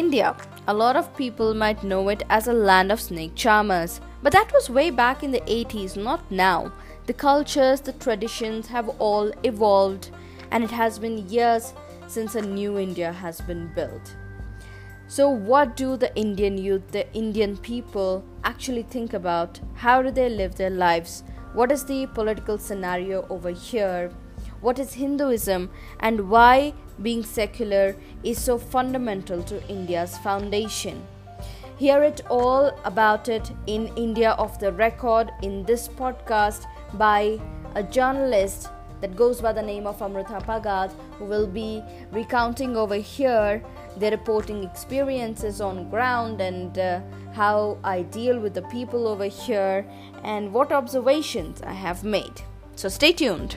India. A lot of people might know it as a land of snake charmers, but that was way back in the 80s, not now. The cultures, the traditions have all evolved, and it has been years since a new India has been built. So, what do the Indian youth, the Indian people actually think about? How do they live their lives? What is the political scenario over here? What is Hinduism and why being secular is so fundamental to India's foundation? Hear it all about it in India of the record in this podcast by a journalist that goes by the name of Amrita Pagad, who will be recounting over here their reporting experiences on ground and uh, how I deal with the people over here and what observations I have made. So stay tuned.